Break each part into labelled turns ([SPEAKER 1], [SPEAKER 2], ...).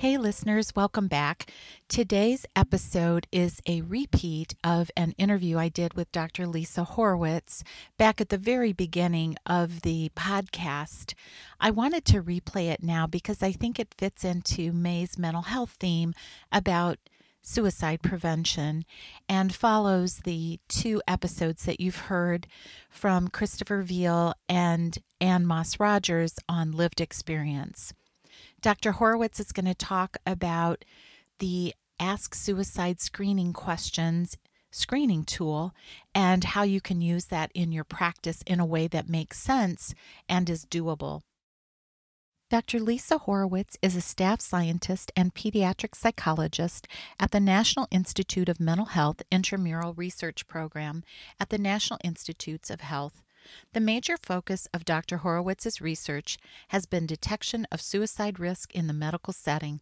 [SPEAKER 1] Hey, listeners, welcome back. Today's episode is a repeat of an interview I did with Dr. Lisa Horowitz back at the very beginning of the podcast. I wanted to replay it now because I think it fits into May's mental health theme about suicide prevention and follows the two episodes that you've heard from Christopher Veal and Anne Moss Rogers on lived experience. Dr. Horowitz is going to talk about the Ask Suicide Screening Questions screening tool and how you can use that in your practice in a way that makes sense and is doable. Dr. Lisa Horowitz is a staff scientist and pediatric psychologist at the National Institute of Mental Health Intramural Research Program at the National Institutes of Health. The major focus of Dr. Horowitz's research has been detection of suicide risk in the medical setting.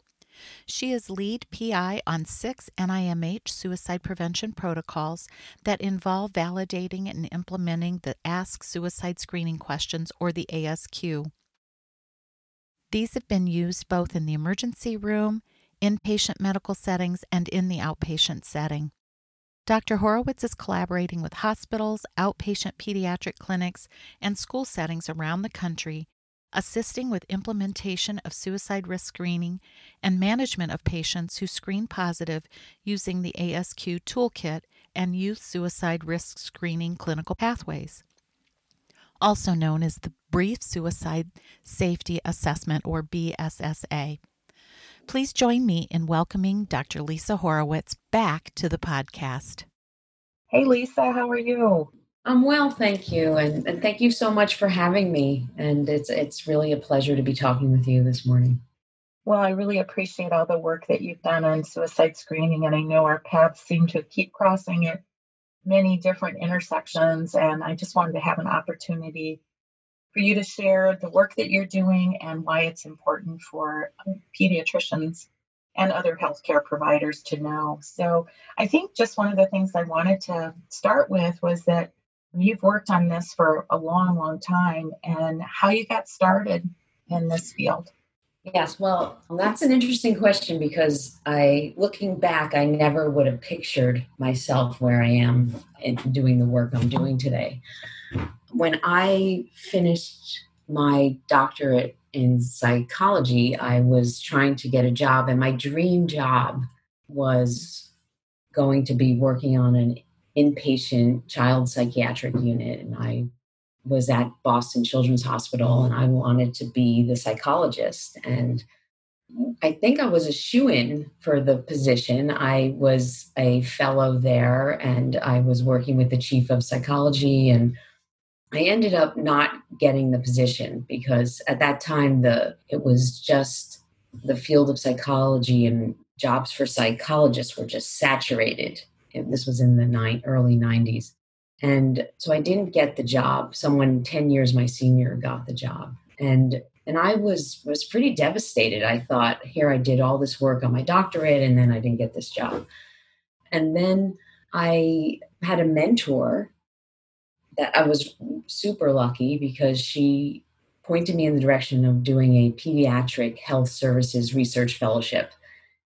[SPEAKER 1] She is lead PI on six NIMH suicide prevention protocols that involve validating and implementing the Ask Suicide Screening Questions or the ASQ. These have been used both in the emergency room, inpatient medical settings, and in the outpatient setting. Dr. Horowitz is collaborating with hospitals, outpatient pediatric clinics, and school settings around the country, assisting with implementation of suicide risk screening and management of patients who screen positive using the ASQ toolkit and youth suicide risk screening clinical pathways, also known as the Brief Suicide Safety Assessment or BSSA. Please join me in welcoming Dr. Lisa Horowitz back to the podcast.
[SPEAKER 2] Hey, Lisa, how are you?
[SPEAKER 3] I'm well, thank you, and, and thank you so much for having me. And it's it's really a pleasure to be talking with you this morning.
[SPEAKER 2] Well, I really appreciate all the work that you've done on suicide screening, and I know our paths seem to keep crossing at many different intersections. And I just wanted to have an opportunity for you to share the work that you're doing and why it's important for pediatricians and other healthcare providers to know. So, I think just one of the things I wanted to start with was that you've worked on this for a long, long time and how you got started in this field.
[SPEAKER 3] Yes, well, that's an interesting question because I, looking back, I never would have pictured myself where I am in doing the work I'm doing today when I finished my doctorate in psychology, I was trying to get a job, and my dream job was going to be working on an inpatient child psychiatric unit. And I was at Boston Children's Hospital, and I wanted to be the psychologist. And I think I was a shoe in for the position. I was a fellow there, and I was working with the chief of psychology and I ended up not getting the position because at that time the it was just the field of psychology and jobs for psychologists were just saturated. This was in the nine, early 90s. And so I didn't get the job. Someone 10 years my senior got the job. And and I was was pretty devastated. I thought, here I did all this work on my doctorate and then I didn't get this job. And then I had a mentor I was super lucky because she pointed me in the direction of doing a pediatric health services research fellowship.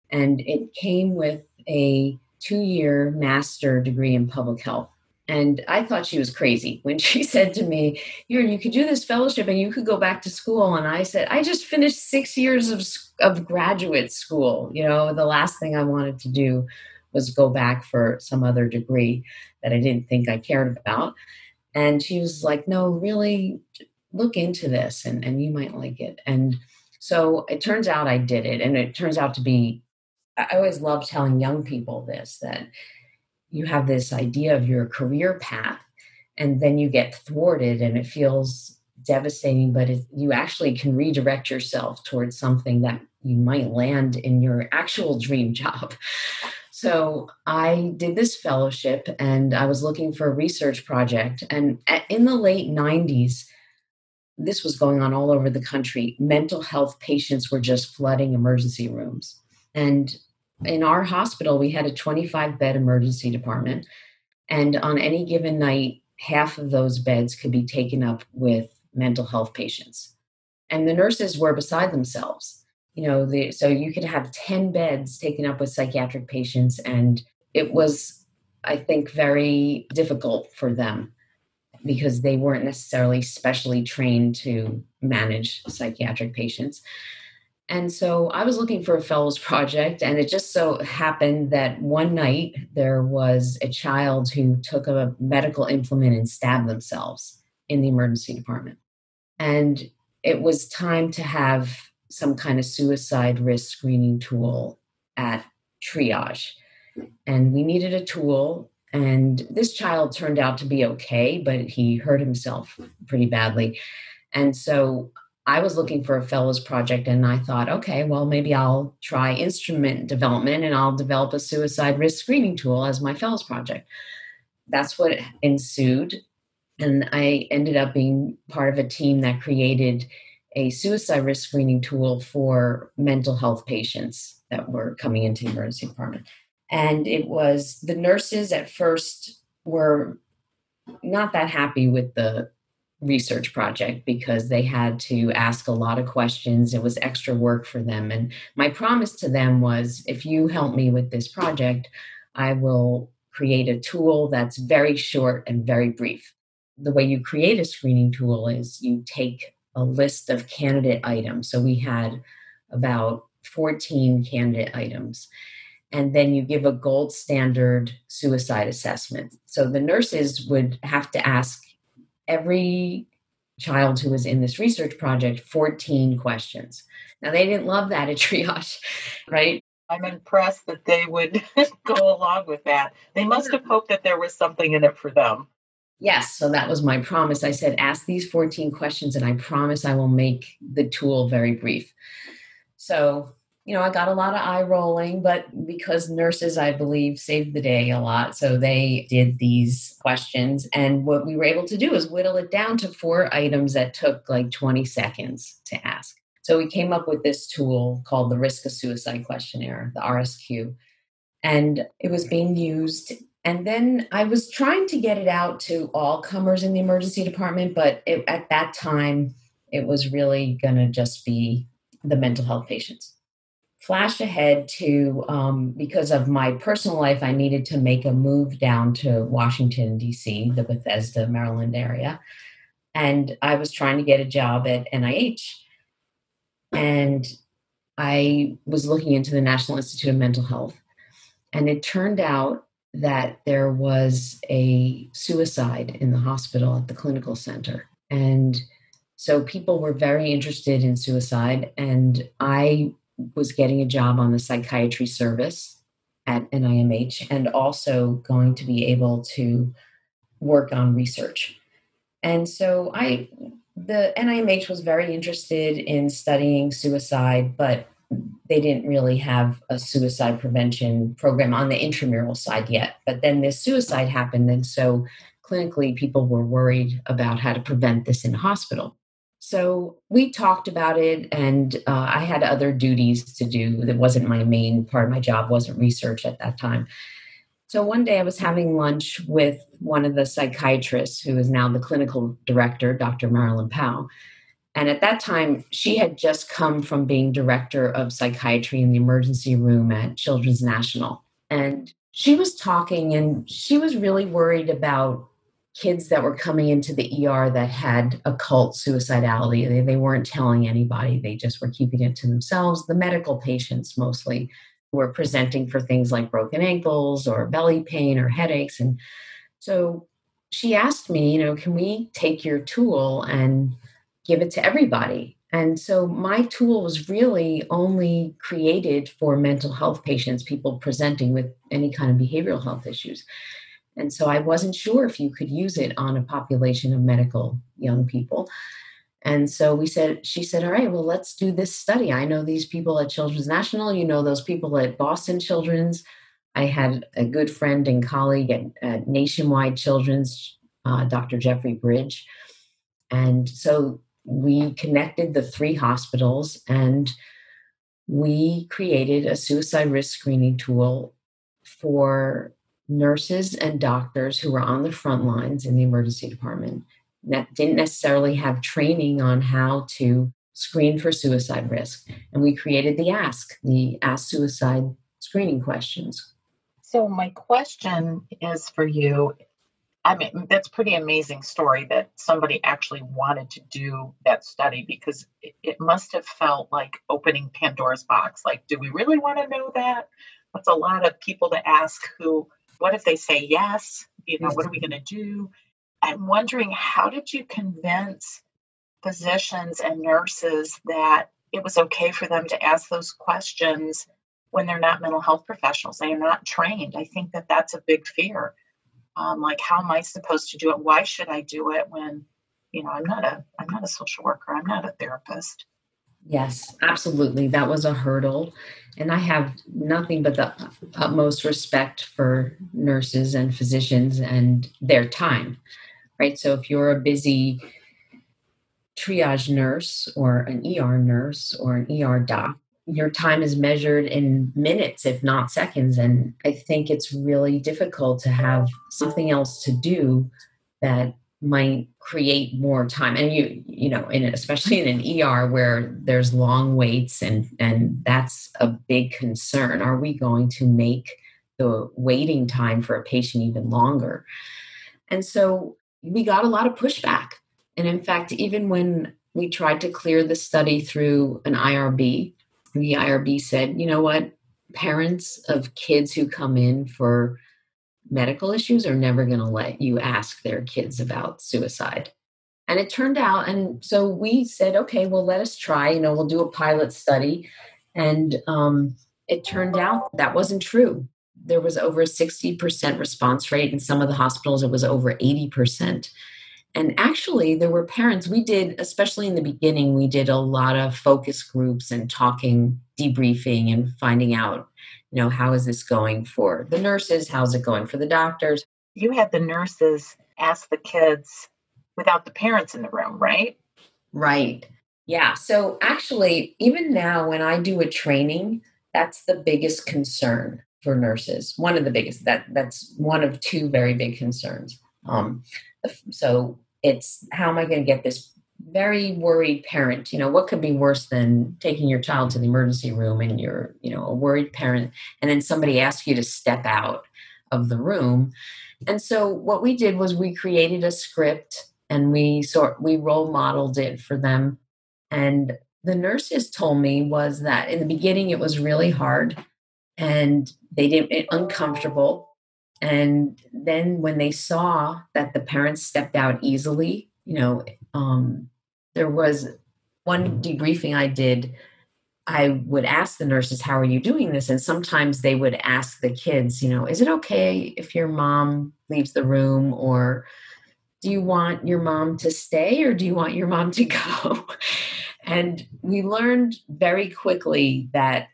[SPEAKER 3] And it came with a two year master degree in public health. And I thought she was crazy when she said to me, Here, you could do this fellowship and you could go back to school. And I said, I just finished six years of, of graduate school. You know, the last thing I wanted to do was go back for some other degree that I didn't think I cared about. And she was like, no, really look into this and, and you might like it. And so it turns out I did it. And it turns out to be, I always love telling young people this that you have this idea of your career path and then you get thwarted and it feels devastating, but it, you actually can redirect yourself towards something that you might land in your actual dream job. So I did this fellowship and I was looking for a research project. And in the late 90s, this was going on all over the country. Mental health patients were just flooding emergency rooms. And in our hospital, we had a 25 bed emergency department. And on any given night, half of those beds could be taken up with mental health patients. And the nurses were beside themselves. You know, the, so you could have 10 beds taken up with psychiatric patients. And it was, I think, very difficult for them because they weren't necessarily specially trained to manage psychiatric patients. And so I was looking for a fellows project, and it just so happened that one night there was a child who took a medical implement and stabbed themselves in the emergency department. And it was time to have some kind of suicide risk screening tool at triage. And we needed a tool, and this child turned out to be okay, but he hurt himself pretty badly. And so I was looking for a fellows project and I thought, okay, well, maybe I'll try instrument development and I'll develop a suicide risk screening tool as my fellows project. That's what ensued. And I ended up being part of a team that created a suicide risk screening tool for mental health patients that were coming into the emergency department. And it was the nurses at first were not that happy with the research project because they had to ask a lot of questions. It was extra work for them. And my promise to them was if you help me with this project, I will create a tool that's very short and very brief. The way you create a screening tool is you take a list of candidate items. So we had about 14 candidate items. And then you give a gold standard suicide assessment. So the nurses would have to ask every child who was in this research project 14 questions. Now, they didn't love that at triage, right?
[SPEAKER 2] I'm impressed that they would go along with that. They must have hoped that there was something in it for them.
[SPEAKER 3] Yes, so that was my promise. I said, ask these 14 questions, and I promise I will make the tool very brief. So you know, I got a lot of eye rolling, but because nurses, I believe, saved the day a lot. So they did these questions. And what we were able to do is whittle it down to four items that took like 20 seconds to ask. So we came up with this tool called the Risk of Suicide Questionnaire, the RSQ. And it was being used. And then I was trying to get it out to all comers in the emergency department, but it, at that time, it was really going to just be the mental health patients flash ahead to um, because of my personal life, I needed to make a move down to Washington, D.C., the Bethesda, Maryland area. And I was trying to get a job at NIH. And I was looking into the National Institute of Mental Health. And it turned out that there was a suicide in the hospital at the clinical center. And so people were very interested in suicide. And I was getting a job on the psychiatry service at NIMH and also going to be able to work on research. And so I the NIMH was very interested in studying suicide, but they didn't really have a suicide prevention program on the intramural side yet. But then this suicide happened, and so clinically people were worried about how to prevent this in hospital. So we talked about it, and uh, I had other duties to do. That wasn't my main part of my job, wasn't research at that time. So one day I was having lunch with one of the psychiatrists who is now the clinical director, Dr. Maryland Pao. And at that time, she had just come from being director of psychiatry in the emergency room at Children's National. And she was talking, and she was really worried about kids that were coming into the ER that had occult suicidality. They, they weren't telling anybody, they just were keeping it to themselves. The medical patients mostly were presenting for things like broken ankles or belly pain or headaches. And so she asked me, you know, can we take your tool and give it to everybody? And so my tool was really only created for mental health patients, people presenting with any kind of behavioral health issues. And so I wasn't sure if you could use it on a population of medical young people. And so we said, she said, all right, well, let's do this study. I know these people at Children's National, you know those people at Boston Children's. I had a good friend and colleague at, at Nationwide Children's, uh, Dr. Jeffrey Bridge. And so we connected the three hospitals and we created a suicide risk screening tool for nurses and doctors who were on the front lines in the emergency department that didn't necessarily have training on how to screen for suicide risk. And we created the Ask, the Ask Suicide screening questions.
[SPEAKER 2] So, my question is for you. I mean, that's pretty amazing story that somebody actually wanted to do that study because it, it must have felt like opening Pandora's box. Like, do we really want to know that? That's a lot of people to ask who, what if they say yes? You know, what are we going to do? I'm wondering how did you convince physicians and nurses that it was okay for them to ask those questions when they're not mental health professionals? They are not trained. I think that that's a big fear. Um, like, how am I supposed to do it? Why should I do it when, you know, I'm not a I'm not a social worker. I'm not a therapist.
[SPEAKER 3] Yes, absolutely. That was a hurdle. And I have nothing but the utmost respect for nurses and physicians and their time right? So if you're a busy triage nurse or an ER nurse or an ER doc, your time is measured in minutes, if not seconds. And I think it's really difficult to have something else to do that might create more time. And you, you know, in especially in an ER where there's long waits and and that's a big concern. Are we going to make the waiting time for a patient even longer? And so we got a lot of pushback. And in fact, even when we tried to clear the study through an IRB, the IRB said, you know what? Parents of kids who come in for medical issues are never going to let you ask their kids about suicide. And it turned out, and so we said, okay, well, let us try. You know, we'll do a pilot study. And um, it turned out that wasn't true there was over a 60% response rate. In some of the hospitals, it was over 80%. And actually, there were parents, we did, especially in the beginning, we did a lot of focus groups and talking, debriefing, and finding out, you know, how is this going for the nurses? How's it going for the doctors?
[SPEAKER 2] You had the nurses ask the kids without the parents in the room, right?
[SPEAKER 3] Right. Yeah. So actually, even now, when I do a training, that's the biggest concern for nurses. One of the biggest that that's one of two very big concerns. Um, so it's how am I going to get this very worried parent? You know, what could be worse than taking your child to the emergency room and you're you know a worried parent, and then somebody asks you to step out of the room. And so what we did was we created a script and we sort we role modeled it for them. And the nurses told me was that in the beginning it was really hard and they didn't it, uncomfortable and then when they saw that the parents stepped out easily you know um, there was one debriefing i did i would ask the nurses how are you doing this and sometimes they would ask the kids you know is it okay if your mom leaves the room or do you want your mom to stay or do you want your mom to go and we learned very quickly that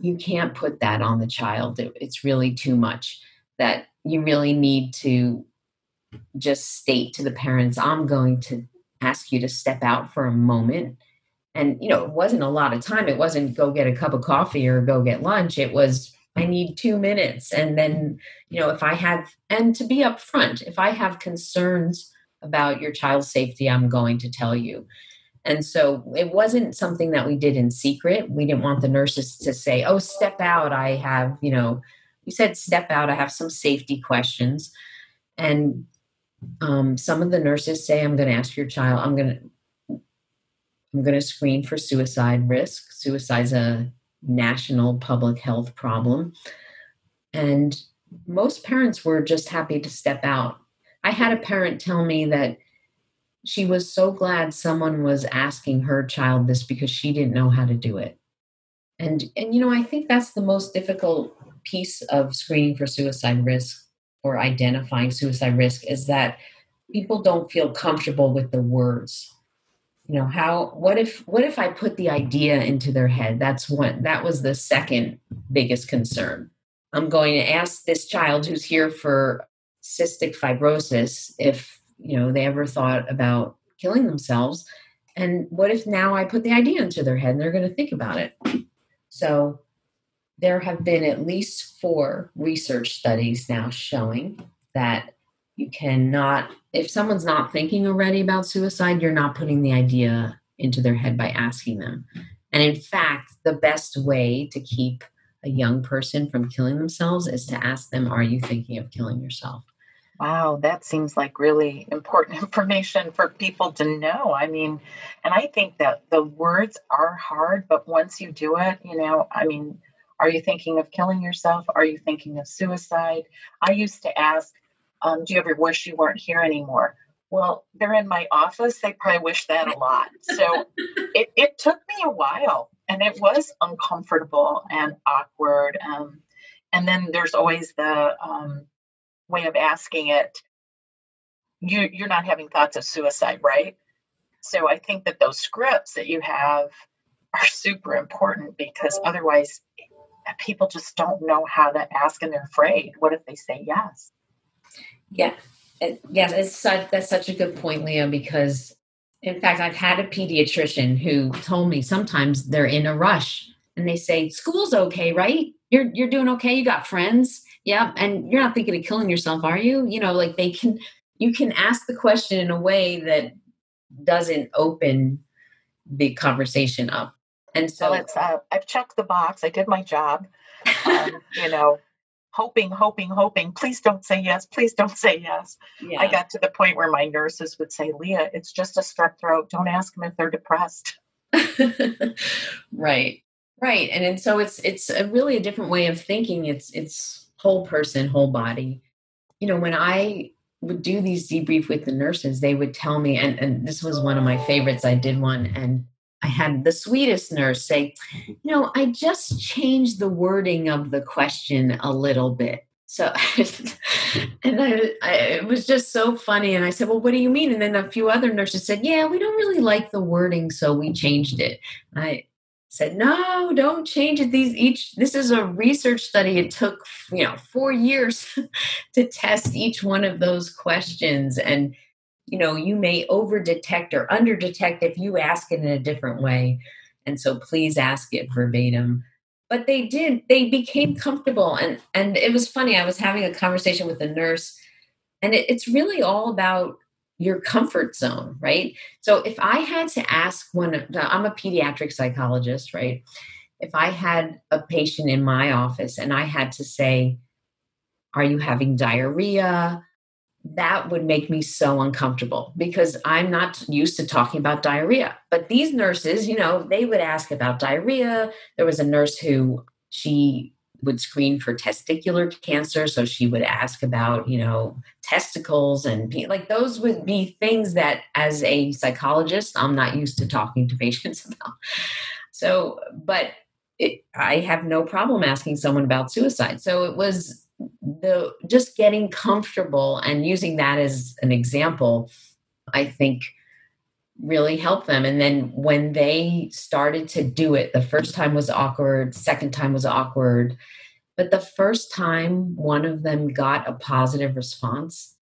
[SPEAKER 3] you can't put that on the child. it's really too much. That you really need to just state to the parents, I'm going to ask you to step out for a moment. And, you know, it wasn't a lot of time. It wasn't go get a cup of coffee or go get lunch. It was, I need two minutes. And then, you know, if I have, and to be upfront, if I have concerns about your child's safety, I'm going to tell you. And so it wasn't something that we did in secret. We didn't want the nurses to say, oh, step out. I have, you know, we said, step out. I have some safety questions. And um, some of the nurses say, I'm going to ask your child, I'm going to. I'm going to screen for suicide risk. Suicide's a national public health problem. And most parents were just happy to step out. I had a parent tell me that she was so glad someone was asking her child this because she didn't know how to do it. And and you know, I think that's the most difficult piece of screening for suicide risk or identifying suicide risk is that people don't feel comfortable with the words. you know how what if what if i put the idea into their head? That's what that was the second biggest concern. I'm going to ask this child who's here for cystic fibrosis if you know they ever thought about killing themselves and what if now i put the idea into their head and they're going to think about it? So there have been at least four research studies now showing that you cannot if someone's not thinking already about suicide you're not putting the idea into their head by asking them and in fact the best way to keep a young person from killing themselves is to ask them are you thinking of killing yourself
[SPEAKER 2] Wow, that seems like really important information for people to know. I mean, and I think that the words are hard, but once you do it, you know, I mean, are you thinking of killing yourself? Are you thinking of suicide? I used to ask, um, do you ever wish you weren't here anymore? Well, they're in my office. They probably wish that a lot. So it, it took me a while and it was uncomfortable and awkward. Um, and then there's always the um, way of asking it you, you're not having thoughts of suicide, right? So I think that those scripts that you have are super important because otherwise people just don't know how to ask and they're afraid. What if they say yes?
[SPEAKER 3] Yeah. Yes, it's such, that's such a good point, Leah, because in fact, I've had a pediatrician who told me sometimes they're in a rush and they say, School's okay, right? You're you're doing okay, you got friends. Yeah. And you're not thinking of killing yourself, are you? You know, like they can you can ask the question in a way that doesn't open the conversation up. And so
[SPEAKER 2] well, it's, uh, I've checked the box. I did my job. Um, you know, hoping, hoping, hoping. Please don't say yes. Please don't say yes. Yeah. I got to the point where my nurses would say, "Leah, it's just a strep throat. Don't ask them if they're depressed."
[SPEAKER 3] right, right, and and so it's it's a really a different way of thinking. It's it's whole person, whole body. You know, when I would do these debrief with the nurses, they would tell me, and, and this was one of my favorites. I did one, and I had the sweetest nurse say, mm-hmm. You know, I just changed the wording of the question a little bit. So, and I, I, it was just so funny. And I said, Well, what do you mean? And then a few other nurses said, Yeah, we don't really like the wording, so we changed it. I said, No, don't change it. These each, this is a research study. It took, you know, four years to test each one of those questions. And you know you may over detect or under detect if you ask it in a different way. And so please ask it verbatim. But they did they became comfortable. And and it was funny i was having a conversation with a nurse and it, it's really all about your comfort zone right? So if i had to ask one i'm a pediatric psychologist right? If i had a patient in my office and i had to say are you having diarrhea that would make me so uncomfortable because I'm not used to talking about diarrhea. But these nurses, you know, they would ask about diarrhea. There was a nurse who she would screen for testicular cancer. So she would ask about, you know, testicles and like those would be things that as a psychologist, I'm not used to talking to patients about. So, but it, I have no problem asking someone about suicide. So it was the just getting comfortable and using that as an example, I think really helped them. And then when they started to do it, the first time was awkward, second time was awkward. But the first time one of them got a positive response,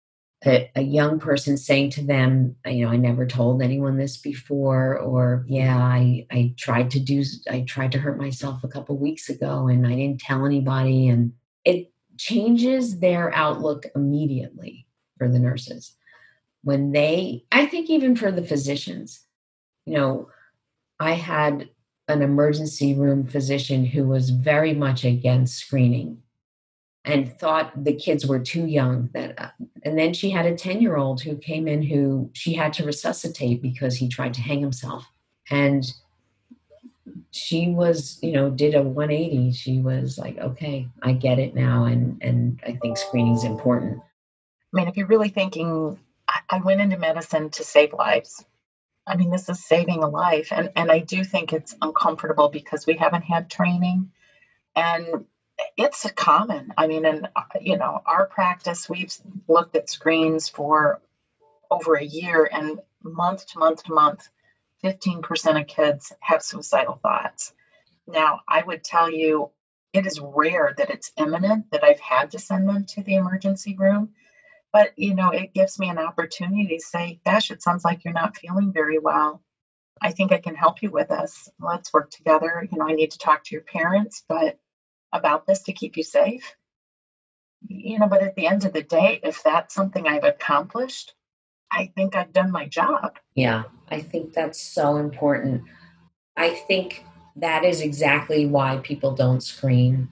[SPEAKER 3] a, a, young person saying to them, you know, I never told anyone this before, or yeah, I, I tried to do, I tried to hurt myself a couple weeks ago and I didn't tell anybody. And it changes their outlook immediately for the nurses. When they, I think even for the physicians, you know, I had an emergency room physician who was very much against screening and thought the kids were too young that uh, and then she had a 10 year old who came in who she had to resuscitate because he tried to hang himself and she was you know did a 180 she was like okay i get it now and and i think screening is important.
[SPEAKER 2] I mean if you're really thinking i went into medicine to save lives. I mean this is saving a life and and i do think it's uncomfortable because we haven't had training and it's common i mean in uh, you know our practice we've looked at screens for over a year and month to month to month 15% of kids have suicidal thoughts. Now, I would tell you it is rare that it's imminent that I've had to send them to the emergency room. But, you know, it gives me an opportunity to say, gosh, it sounds like you're not feeling very well. I think I can help you with this. Let's work together. You know, I need to talk to your parents, but about this to keep you safe. You know, but at the end of the day, if that's something I've accomplished, I think I've done my job.
[SPEAKER 3] Yeah, I think that's so important. I think that is exactly why people don't screen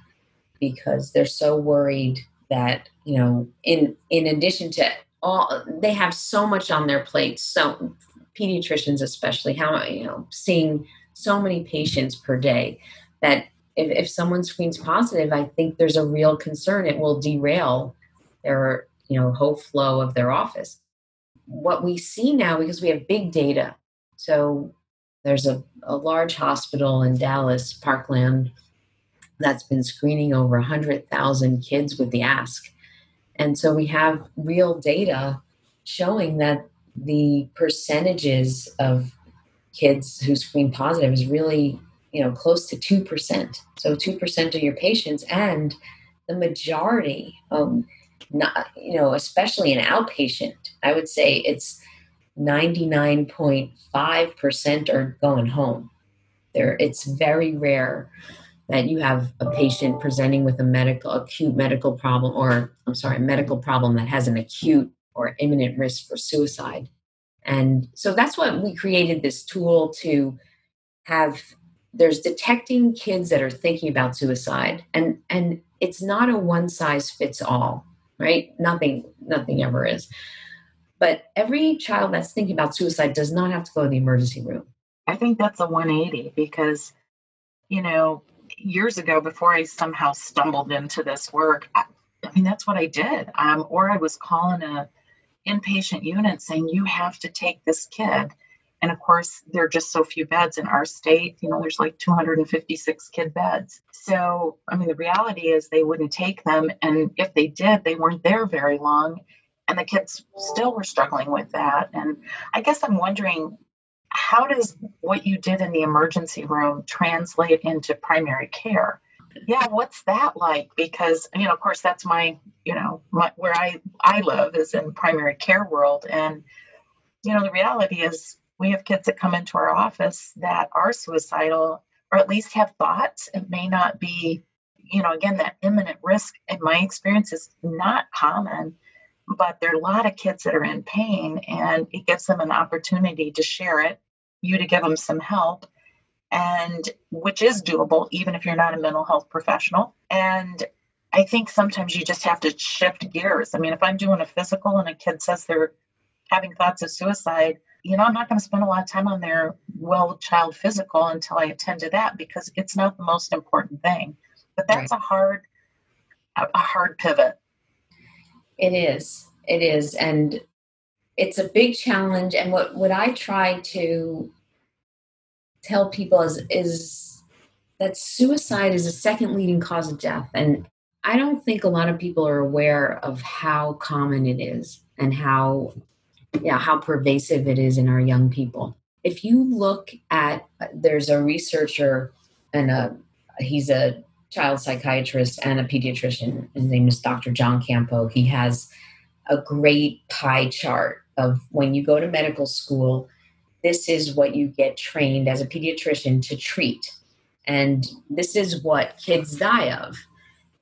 [SPEAKER 3] because they're so worried that, you know, in in addition to all they have so much on their plates. So pediatricians especially how you know seeing so many patients per day that if, if someone screens positive i think there's a real concern it will derail their you know whole flow of their office what we see now because we have big data. So there's a, a large hospital in dallas parkland that's been screening over 100000 kids with the ask. And so we have real data showing that the percentages of kids who screen positive is really you know close to 2% so 2% of your patients and the majority um, not you know especially in outpatient i would say it's 99.5% are going home there it's very rare that you have a patient presenting with a medical acute medical problem or i'm sorry medical problem that has an acute or imminent risk for suicide. And so that's what we created this tool to have there's detecting kids that are thinking about suicide and and it's not a one size fits all, right? Nothing nothing ever is. But every child that's thinking about suicide does not have to go to the emergency room.
[SPEAKER 2] I think that's a 180 because you know, years ago before I somehow stumbled into this work, I, I mean that's what I did. Um, or I was calling a inpatient unit saying you have to take this kid and of course there are just so few beds in our state you know there's like 256 kid beds so i mean the reality is they wouldn't take them and if they did they weren't there very long and the kids still were struggling with that. And i guess i'm wondering how does what you did in the emergency room translate into primary care? Yeah what's that like? Because you know of course that's my you know my, where i i live is in primary care world. And you know the reality is we have kids that come into our office that are suicidal or at least have thoughts. It may not be you know again that imminent risk in my experience is not common but there are a lot of kids that are in pain and it gives them an opportunity to share it you to give them some help and which is doable even if you're not a mental health professional and i think sometimes you just have to shift gears. I mean if i'm doing a physical and a kid says they're having thoughts of suicide you know i'm not going to spend a lot of time on their well child physical until i attend to that because it's not the most important thing. But that's right. a hard a hard pivot
[SPEAKER 3] it is. It is. And it's a big challenge. And what what i try to tell people is is that suicide is the second leading cause of death. And i don't think a lot of people are aware of how common it is and how yeah how pervasive it is in our young people. If you look at there's a researcher and a he's a child psychiatrist and a pediatrician his name is dr john campo he has a great pie chart of when you go to medical school this is what you get trained as a pediatrician to treat. And this is what kids die of.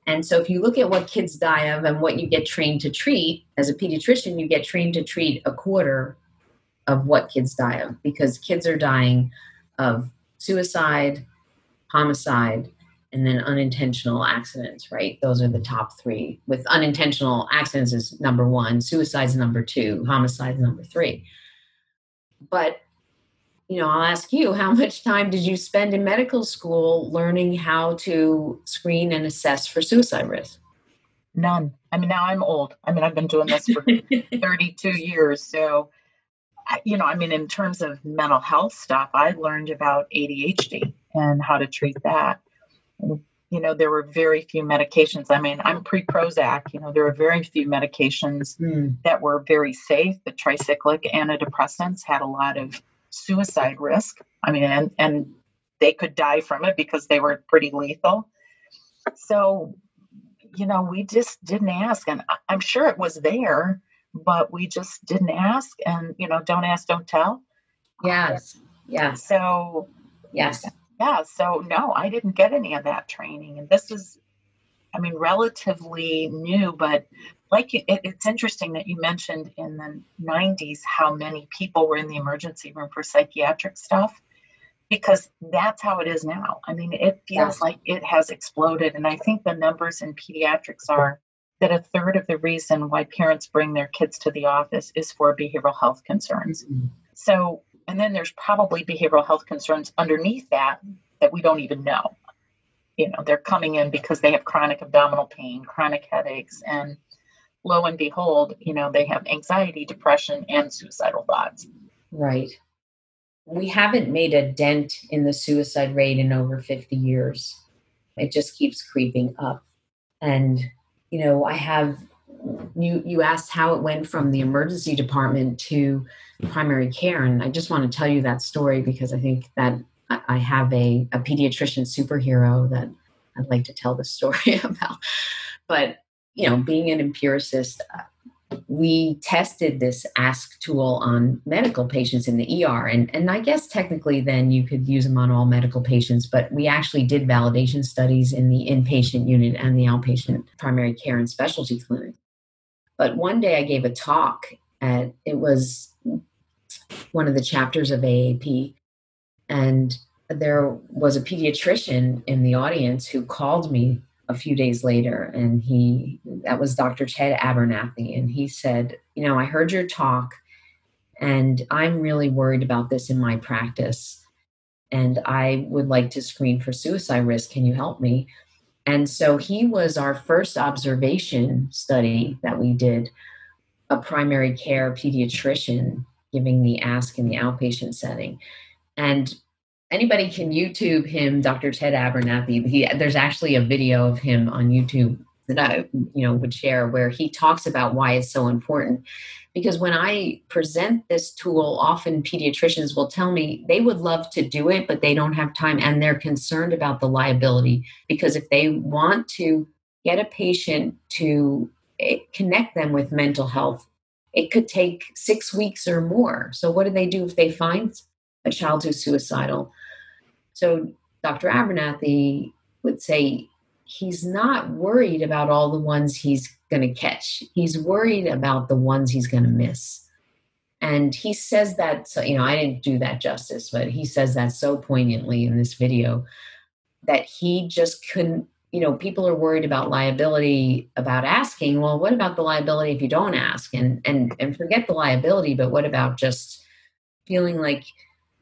[SPEAKER 3] And so, if you look at what kids die of and what you get trained to treat, as a pediatrician, you get trained to treat a quarter of what kids die of because kids are dying of suicide, homicide, and then unintentional accidents, right? Those are the mm-hmm. top three. With unintentional accidents is number one, suicide is number two, homicide is number three. But you know, I'll ask you, how much time did you spend in medical school learning how to screen and assess for suicide risk?
[SPEAKER 2] None. I mean, now I'm old. I mean, I've been doing this for 32 years. So, you know, I mean, in terms of mental health stuff, I learned about ADHD and how to treat that. You know, there were very few medications. I mean, I'm pre Prozac, you know, there were very few medications mm. that were very safe. The tricyclic antidepressants had a lot of suicide risk. I mean, and, and they could die from it because they were pretty lethal. So, you know, we just didn't ask. And I'm sure it was there, but we just didn't ask. And, you know, don't ask, don't tell.
[SPEAKER 3] Yes. Yes.
[SPEAKER 2] So,
[SPEAKER 3] yes.
[SPEAKER 2] Yeah. So, no, I didn't get any of that training. And this is, I mean, relatively new, but like it, it's interesting that you mentioned in the 90s how many people were in the emergency room for psychiatric stuff because that's how it is now. I mean, it feels like it has exploded. And I think the numbers in pediatrics are that a third of the reason why parents bring their kids to the office is for behavioral health concerns. Mm-hmm. So, and then there's probably behavioral health concerns underneath that that we don't even know. You know, they're coming in because they have chronic abdominal pain, chronic headaches, and lo and behold, you know, they have anxiety, depression, and suicidal thoughts.
[SPEAKER 3] Right. We haven't made a dent in the suicide rate in over 50 years. It just keeps creeping up. And, you know, I have you you asked how it went from the emergency department to primary care and i just want to tell you that story because i think that i have a, a pediatrician superhero that i'd like to tell the story about but you know, being an empiricist, uh, we tested this ask tool on medical patients in the ER. And, and I guess technically then you could use them on all medical patients, but we actually did validation studies in the inpatient unit and the outpatient primary care and specialty clinic. But one day I gave a talk at, it was one of the chapters of AAP. And there was a pediatrician in the audience who called me a few days later. And he that was dr ted abernathy. And he said you know i heard your talk and i'm really worried about this in my practice. And i would like to screen for suicide risk. Can you help me and so he was our first observation study that we did a primary care pediatrician giving the ask in the outpatient setting and anybody can YouTube him, Dr. Ted Abernathy. He, there's actually a video of him on YouTube that I, you know, would share where he talks about why it's so important. Because when I present this tool, often pediatricians will tell me they would love to do it, but they don't have time and they're concerned about the liability. Because if they want to get a patient to eh, connect them with mental health, it could take six weeks or more. So, what do they do if they find a child who's suicidal? So Dr. Abernathy would say he's not worried about all the ones he's going to catch. He's worried about the ones he's going to miss. And he says that, so, you know, I didn't do that justice, but he says that so poignantly in this video that he just couldn't, you know, people are worried about liability about asking, well, what about the liability if you don't ask? And and and forget the liability, but what about just feeling like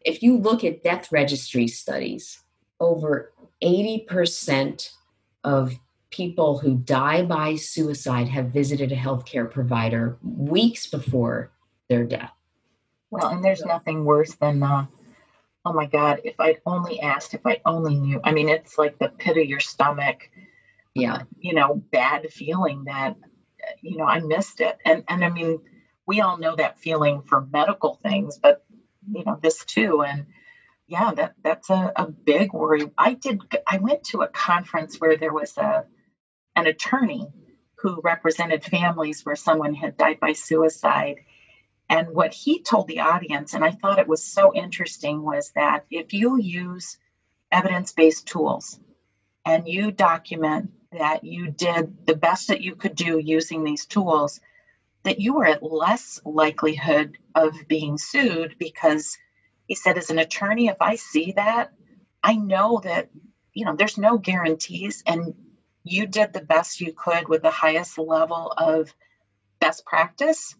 [SPEAKER 3] if you look at death registry studies, over 80% of people who die by suicide have visited a healthcare provider weeks before their death.
[SPEAKER 2] Well, and there's nothing worse than, uh, oh my God, if I'd only asked, if I only knew. I mean, it's like the pit of your stomach.
[SPEAKER 3] Yeah. Uh,
[SPEAKER 2] you know, bad feeling that, you know, I missed it. And, and I mean, we all know that feeling for medical things, but you know this too and yeah that that's a, a big worry. I did i went to a conference where there was a an attorney who represented families where someone had died by suicide. And what he told the audience and i thought it was so interesting was that if you use evidence-based tools and you document that you did the best that you could do using these tools that you are at less likelihood of being sued because he said as an attorney if i see that i know that you know there's no guarantees and you did the best you could with the highest level of best practice.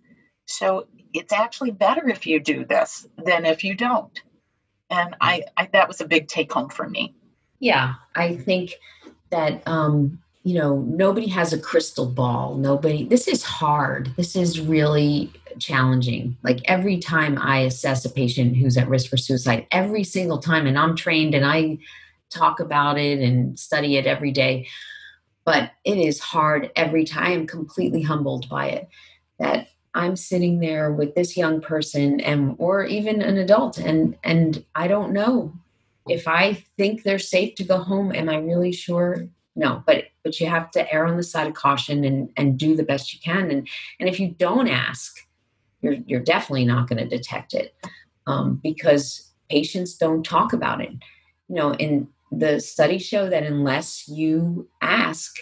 [SPEAKER 2] So it's actually better if you do this than if you don't. And i, I that was a big take home for me.
[SPEAKER 3] Yeah i think that um you know, nobody has a crystal ball. Nobody, this is hard. This is really challenging. Like every time I assess a patient who's at risk for suicide, every single time, and I'm trained and I talk about it and study it every day, but it is hard every time. I'm completely humbled by it. That I'm sitting there with this young person and or even an adult and and I don't know if I think they're safe to go home am I really sure no but but you have to err on the side of caution and and do the best you can. And and if you don't ask you're you're definitely not going to detect it um, because patients don't talk about it. You know and the studies show that unless you ask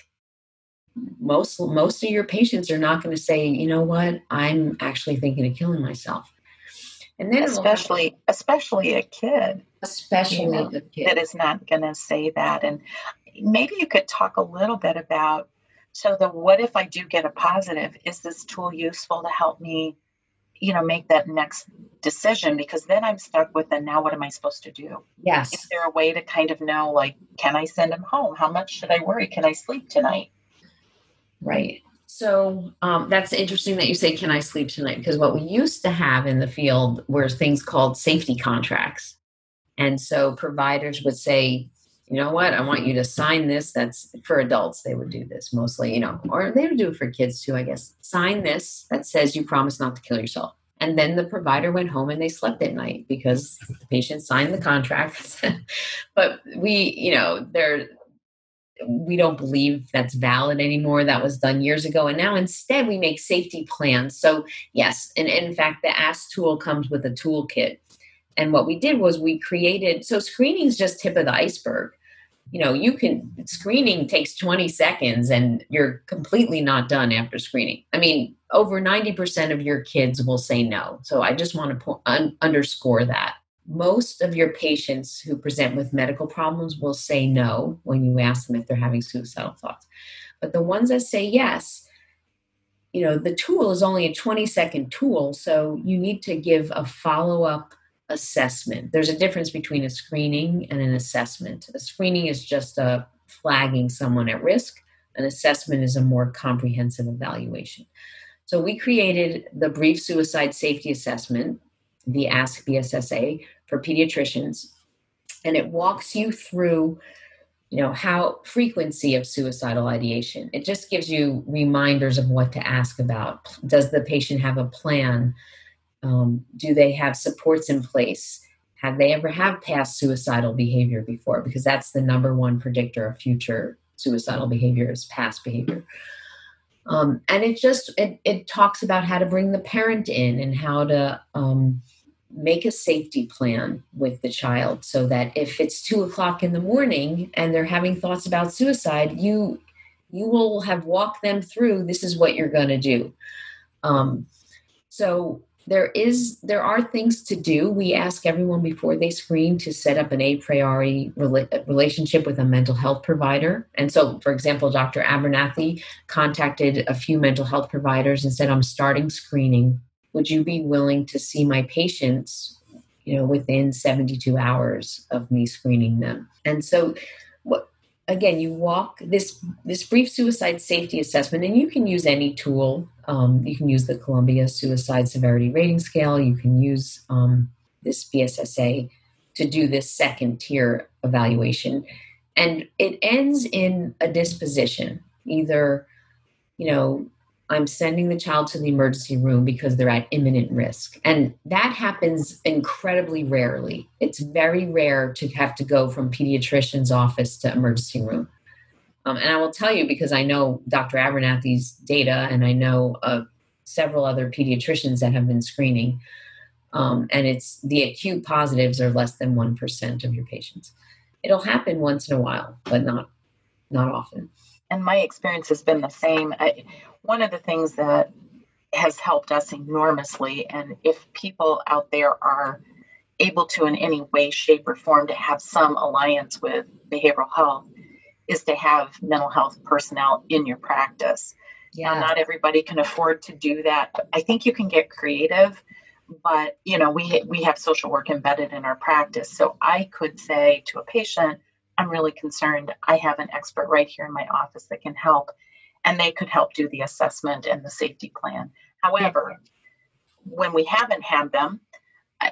[SPEAKER 3] most most of your patients are not going to say you know what? I'm actually thinking of killing myself.
[SPEAKER 2] And then especially especially a kid
[SPEAKER 3] especially you know, a kid.
[SPEAKER 2] that is not going to say that. And maybe you could talk a little bit about so the what if i do get a positive is this tool useful to help me you know make that next decision because then i'm stuck with the now what am i supposed to do
[SPEAKER 3] yes
[SPEAKER 2] is there a way to kind of know like can i send him home how much should i worry can i sleep tonight
[SPEAKER 3] Right. So um, that's interesting that you say, Can I sleep tonight? Because what we used to have in the field were things called safety contracts. And so providers would say, you know what, I want you to sign this. That's for adults, they would do this mostly, you know, or they would do it for kids too, I guess. Sign this that says you promise not to kill yourself. And then the provider went home and they slept at night because the patient signed the contract. but we, you know, there we don't believe that's valid anymore. That was done years ago. And now instead we make safety plans. So, yes, and in fact, the ASK tool comes with a toolkit. And what we did was we created so screening is just tip of the iceberg. You know, you can screening takes 20 seconds and you're completely not done after screening. I mean, over 90% of your kids will say no. So I just want to po- un- underscore that most of your patients who present with medical problems will say no when you ask them if they're having suicidal thoughts. But the ones that say yes, you know, the tool is only a 20 second tool, so you need to give a follow up assessment. There's a difference between a screening and an assessment. A screening is just a flagging someone at risk, an assessment is a more comprehensive evaluation. So we created the brief suicide safety assessment, the Ask BSSA, for pediatricians and it walks you through you know how frequency of suicidal ideation it just gives you reminders of what to ask about does the patient have a plan um, do they have supports in place? Have they ever had past suicidal behavior before? Because that's the number one predictor of future suicidal behavior is past behavior. Um, and it just it, it talks about how to bring the parent in and how to um, make a safety plan with the child so that if it's two o'clock in the morning and they're having thoughts about suicide you you will have walked them through this is what you're going to do. Um, so there is there are things to do. We ask everyone before they screen to set up an a priori rela- relationship with a mental health provider. And so for example dr abernathy contacted a few mental health providers and said i'm starting screening. Would you be willing to see my patients you know within 72 hours of me screening them? And so again you walk this this brief suicide safety assessment and you can use any tool. Um, you can use the columbia suicide severity rating scale. You can use um, this bssa to do this second tier evaluation. And it ends in a disposition either you know I'm sending the child to the emergency room because they're at imminent risk. And that happens incredibly rarely. It's very rare to have to go from pediatrician's office to emergency room. Um, and I will tell you because I know Dr. Abernathy's data and I know uh, several other pediatricians that have been screening. Um, and it's the acute positives are less than 1% of your patients. It'll happen once in a while, but not not often
[SPEAKER 2] and my experience has been the same. I, one of the things that has helped us enormously, and if people out there are able to, in any way, shape, or form, to have some alliance with behavioral health, is to have mental health personnel in your practice. Yeah. Now, not everybody can afford to do that. I think you can get creative, but you know, we we have social work embedded in our practice. So I could say to a patient, I'm really concerned. I have an expert right here in my office that can help, and they could help do the assessment and the safety plan. However, when we haven't had them,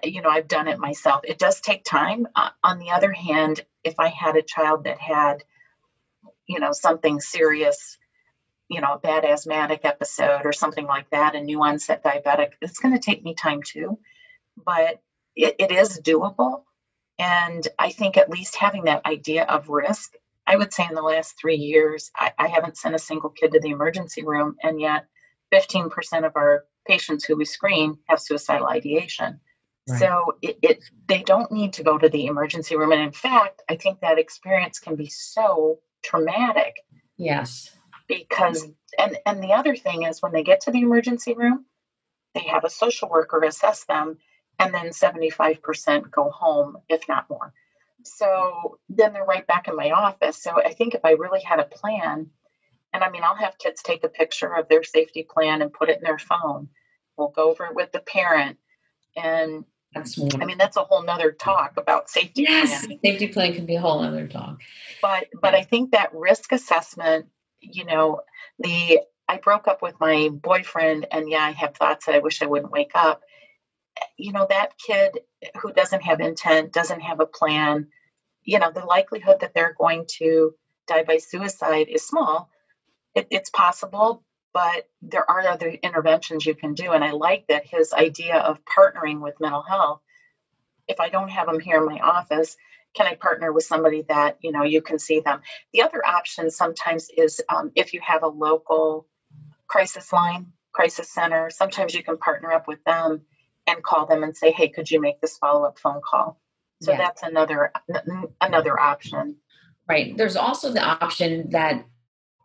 [SPEAKER 2] you know, I've done it myself. It does take time. Uh, on the other hand, if I had a child that had, you know, something serious, you know, a bad asthmatic episode or something like that, a new onset diabetic, it's going to take me time too. But it, it is doable. And I think at least having that idea of risk, I would say in the last three years, I, I haven't sent a single kid to the emergency room. And yet 15% of our patients who we screen have suicidal ideation. Right. So it, it, they don't need to go to the emergency room. And in fact, I think that experience can be so traumatic.
[SPEAKER 3] Yes.
[SPEAKER 2] Because and and the other thing is when they get to the emergency room, they have a social worker assess them and then 75% go home if not more. So then they're right back in my office. So I think if I really had a plan, and I mean, I'll have kids take a picture of their safety plan and put it in their phone. We'll go over it with the parent. And that's I mean, that's a whole nother talk about safety
[SPEAKER 3] yes, plan. Safety plan can be a whole other talk.
[SPEAKER 2] But but I think that risk assessment, you know, the I broke up with my boyfriend and yeah, I have thoughts that I wish I wouldn't wake up. You know, that kid who doesn't have intent, doesn't have a plan, you know, the likelihood that they're going to die by suicide is small. It, it's possible, but there are other interventions you can do. And I like that his idea of partnering with mental health. If I don't have them here in my office, can I partner with somebody that you know you can see them? The other option sometimes is um, if you have a local crisis line, crisis center. Sometimes you can partner up with them and call them and say, "Hey, could you make this follow up phone call?" So yeah. that's another another option.
[SPEAKER 3] Right. There's also the option that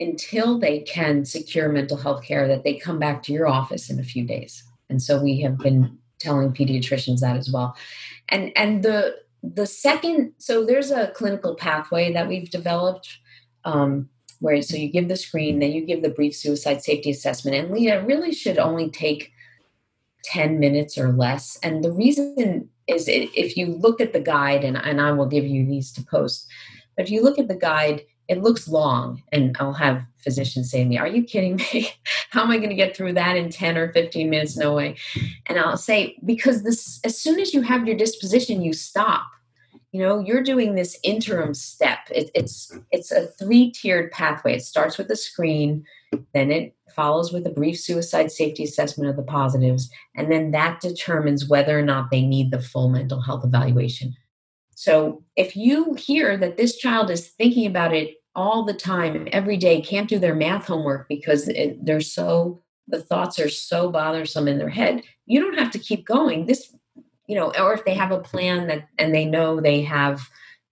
[SPEAKER 3] until they can secure mental health care that they come back to your office in a few days and so we have been telling pediatricians that as well and and the the second so there's a clinical pathway that we've developed um, where so you give the screen then you give the brief suicide safety assessment and leah really should only take 10 minutes or less and the reason is if you look at the guide and, and i will give you these to post but if you look at the guide it looks long and i'll have physicians saying to me are you kidding me? How am i going to get through that in 10 or 15 minutes? No way. And i'll say because this as soon as you have your disposition you stop. You know you're doing this interim step. It, it's it's a three tiered pathway. It starts with the screen then it follows with a brief suicide safety assessment of the positives and then that determines whether or not they need the full mental health evaluation so if you hear that this child is thinking about it all the time, every day, can't do their math homework because they're so, the thoughts are so bothersome in their head, you don't have to keep going. This, you know, or if they have a plan that, and they know they have,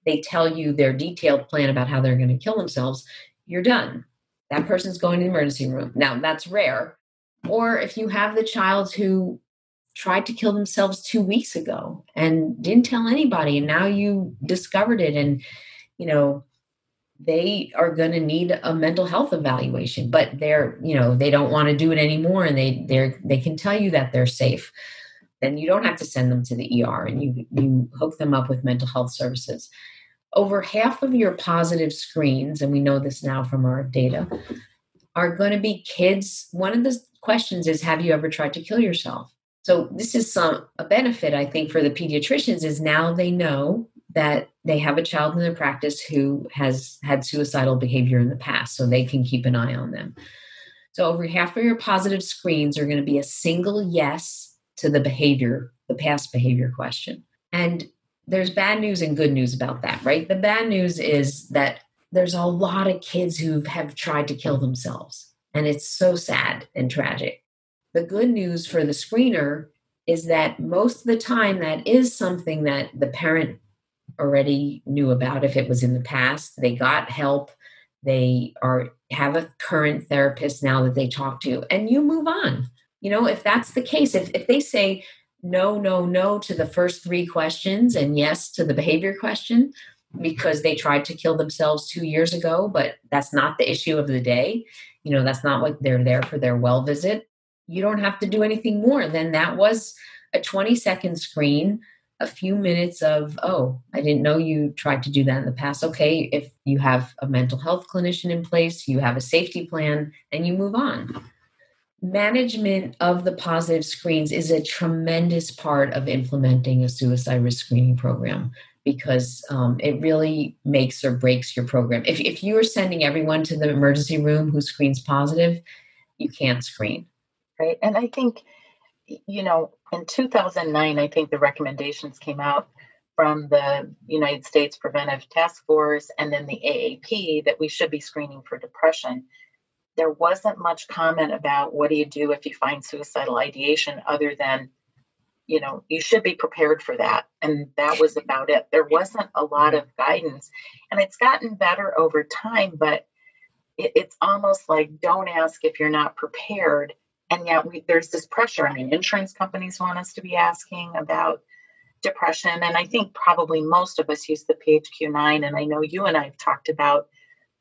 [SPEAKER 3] they tell you their detailed plan about how they're going to kill themselves, you're done. That person's going to the emergency room. Now, that's rare. Or if you have the child who tried to kill themselves two weeks ago and didn't tell anybody and now you discovered it and you know they are going to need a mental health evaluation but they're you know they don't want to do it anymore and they they're they can tell you that they're safe then you don't have to send them to the ER and you you hook them up with mental health services over half of your positive screens and we know this now from our data are going to be kids one of the questions is have you ever tried to kill yourself so this is some a benefit I think for the pediatricians is now they know that they have a child in their practice who has had suicidal behavior in the past so they can keep an eye on them. So over half of your positive screens are going to be a single yes to the behavior, the past behavior question. And there's bad news and good news about that, right? The bad news is that there's a lot of kids who have tried to kill themselves and it's so sad and tragic. The good news for the screener is that most of the time that is something that the parent already knew about if it was in the past. They got help. They are have a current therapist now that they talk to, and you move on. You know, if that's the case, if, if they say no, no, no to the first three questions and yes to the behavior question, because they tried to kill themselves two years ago, but that's not the issue of the day. You know, that's not what they're there for their well visit. You don't have to do anything more than that was a 20 second screen a few minutes of oh i didn't know you tried to do that in the past. Okay if you have a mental health clinician in place you have a safety plan and you move on management of the positive screens is a tremendous part of implementing a suicide risk screening program because um, it really makes or breaks your program. If, if you are sending everyone to the emergency room who screens positive, you can't screen.
[SPEAKER 2] Right. And I think, you know, in 2009, I think the recommendations came out from the United States Preventive Task Force and then the AAP that we should be screening for depression. There wasn't much comment about what do you do if you find suicidal ideation other than you know, you should be prepared for that. And that was about it. There wasn't a lot of guidance. And it's gotten better over time, but it, it's almost like don't ask if you're not prepared. And yet we, there's this pressure. I mean, insurance companies want us to be asking about depression. And I think probably most of us use the PHQ 9. And I know you and I have talked about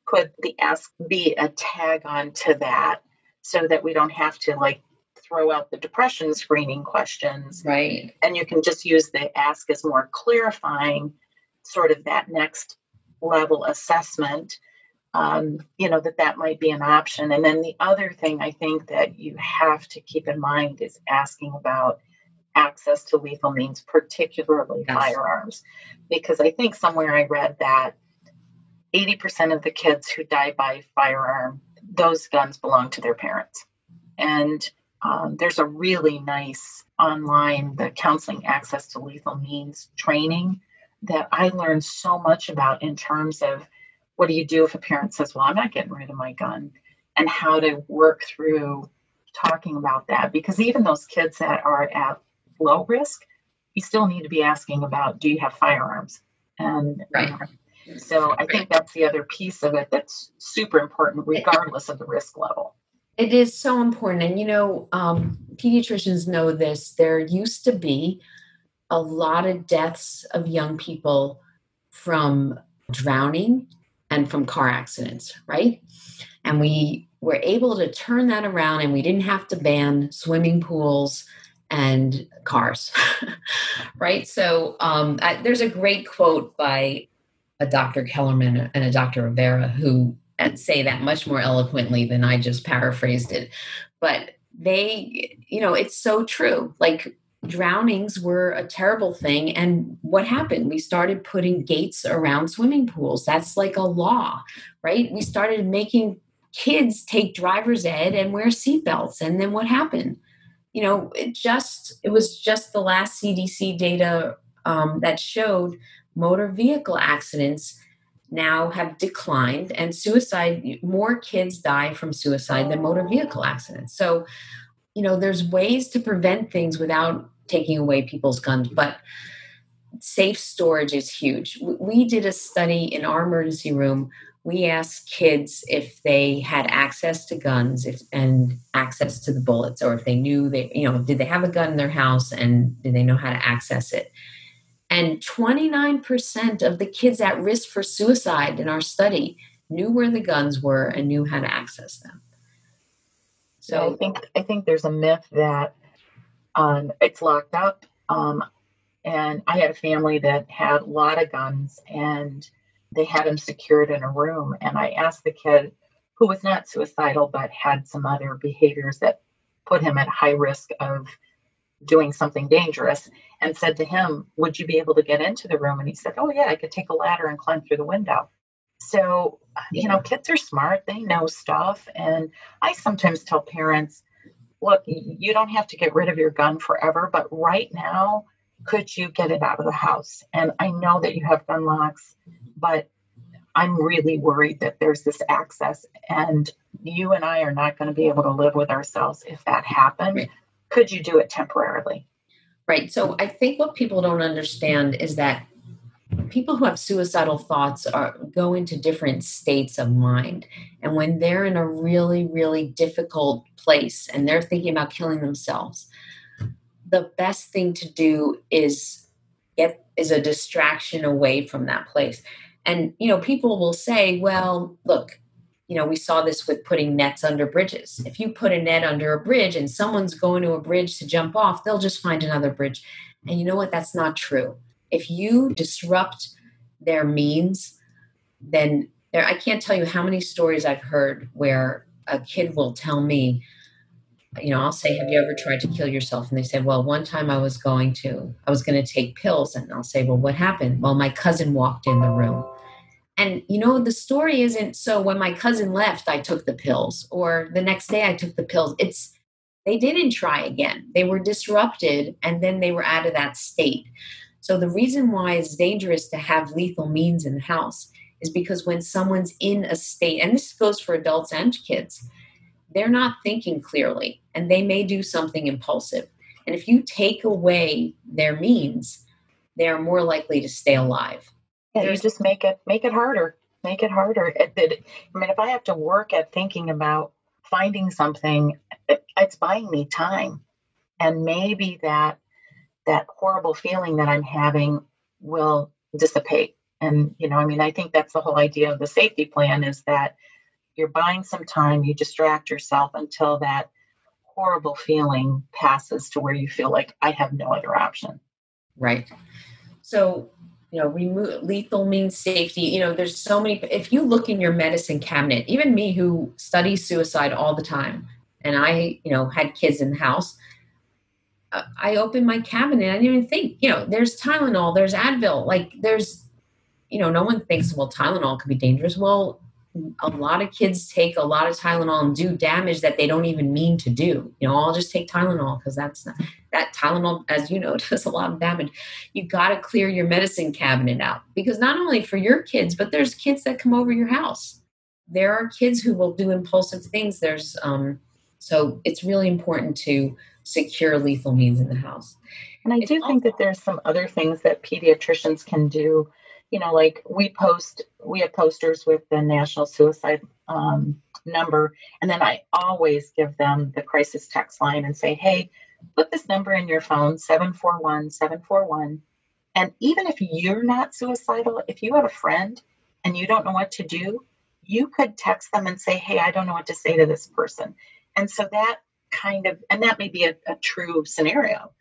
[SPEAKER 2] could the ask be a tag on to that so that we don't have to like throw out the depression screening questions.
[SPEAKER 3] Right.
[SPEAKER 2] And you can just use the ask as more clarifying sort of that next level assessment. Um, you know, that that might be an option. And then the other thing I think that you have to keep in mind is asking about access to lethal means, particularly yes. firearms. Because I think somewhere I read that 80% of the kids who die by firearm, those guns belong to their parents. And um, there's a really nice online the counseling access to lethal means training that i learned so much about in terms of what do you do if a parent says well i'm not getting rid of my gun and how to work through talking about that because even those kids that are at low risk you still need to be asking about do you have firearms and
[SPEAKER 3] right.
[SPEAKER 2] So i think that's the other piece of it that's super important regardless of the risk level
[SPEAKER 3] it is so important. And, you know, um, pediatricians know this. There used to be a lot of deaths of young people from drowning and from car accidents, right? And we were able to turn that around and we didn't have to ban swimming pools and cars, right? So um, I, there's a great quote by a Dr. Kellermann and a Dr. Rivara who say that much more eloquently than I just paraphrased it. But they, you know, it's so true. Like drownings were a terrible thing. And what happened? We started putting gates around swimming pools. That's like a law, right? We started making kids take driver's ed and wear seatbelts. And then what happened? You know, it just, it was just the last CDC data um, that showed motor vehicle accidents now have declined and suicide more kids die from suicide than motor vehicle accidents. So you know there's ways to prevent things without taking away people's guns but safe storage is huge. We did a study in our emergency room. We asked kids if they had access to guns if, and access to the bullets or if they knew they you know did they have a gun in their house and did they know how to access it and 29% of the kids at risk for suicide in our study knew where the guns were and knew how to access them.
[SPEAKER 2] So I think I think there's a myth that um, it's locked up. Um, and I had a family that had a lot of guns and they had them secured in a room. And I asked the kid who was not suicidal but had some other behaviors that put him at high risk of doing something dangerous and said to him, Would you be able to get into the room? And he said, Oh, yeah, I could take a ladder and climb through the window. So, uh, you know, kids are smart, they know stuff. And I sometimes tell parents, Look, you don't have to get rid of your gun forever, but right now, could you get it out of the house? And I know that you have gun locks, but I'm really worried that there's this access, and you and I are not going to be able to live with ourselves if that happened. Right could you do it temporarily?
[SPEAKER 3] Right. So I think what people don't understand is that people who have suicidal thoughts are go into different states of mind and when they're in a really really difficult place and they're thinking about killing themselves the best thing to do is get is a distraction away from that place and you know people will say well look you know, we saw this with putting nets under bridges. If you put a net under a bridge and someone's going to a bridge to jump off, they'll just find another bridge. And you know what? That's not true. If you disrupt their means, then there, I can't tell you how many stories I've heard where a kid will tell me, you know, I'll say, Have you ever tried to kill yourself? And they say, Well, one time I was going to, I was going to take pills. And I'll say, Well, what happened? Well, my cousin walked in the room. And, you know, the story isn't so when my cousin left, I took the pills, or the next day I took the pills. It's, they didn't try again. They were disrupted and then they were out of that state. So the reason why it's dangerous to have lethal means in the house is because when someone's in a state, and this goes for adults and kids, they're not thinking clearly and they may do something impulsive. And if you take away their means, they are more likely to stay alive.
[SPEAKER 2] Yeah, There's, you just make it make it harder. Make it harder. It, it, I mean, if I have to work at thinking about finding something, it, it's buying me time, and maybe that that horrible feeling that I'm having will dissipate. And you know, I mean, I think that's the whole idea of the safety plan is that you're buying some time, you distract yourself until that horrible feeling passes to where you feel like I have no other option.
[SPEAKER 3] Right. So, you know, remove lethal means safety. You know, there's so many. If you look in your medicine cabinet, even me who studies suicide all the time, and I, you know, had kids in the house, uh, I opened my cabinet. I didn't even think, you know, there's Tylenol, there's Advil, like there's, you know, no one thinks, well, Tylenol could be dangerous. Well, a lot of kids take a lot of Tylenol and do damage that they don't even mean to do. You know, I'll just take Tylenol because that's not, that Tylenol, as you know, does a lot of damage. You got to clear your medicine cabinet out because not only for your kids, but there's kids that come over your house. There are kids who will do impulsive things. There's um, so it's really important to secure lethal means in the house.
[SPEAKER 2] And I do think that there's some other things that pediatricians can do you know, like we post, we have posters with the national suicide um, number, and then I always give them the crisis text line and say, hey, put this number in your phone 741 741. And even if you're not suicidal, if you have a friend and you don't know what to do, you could text them and say, hey, I don't know what to say to this person. And so that kind of, and that may be a, a true scenario.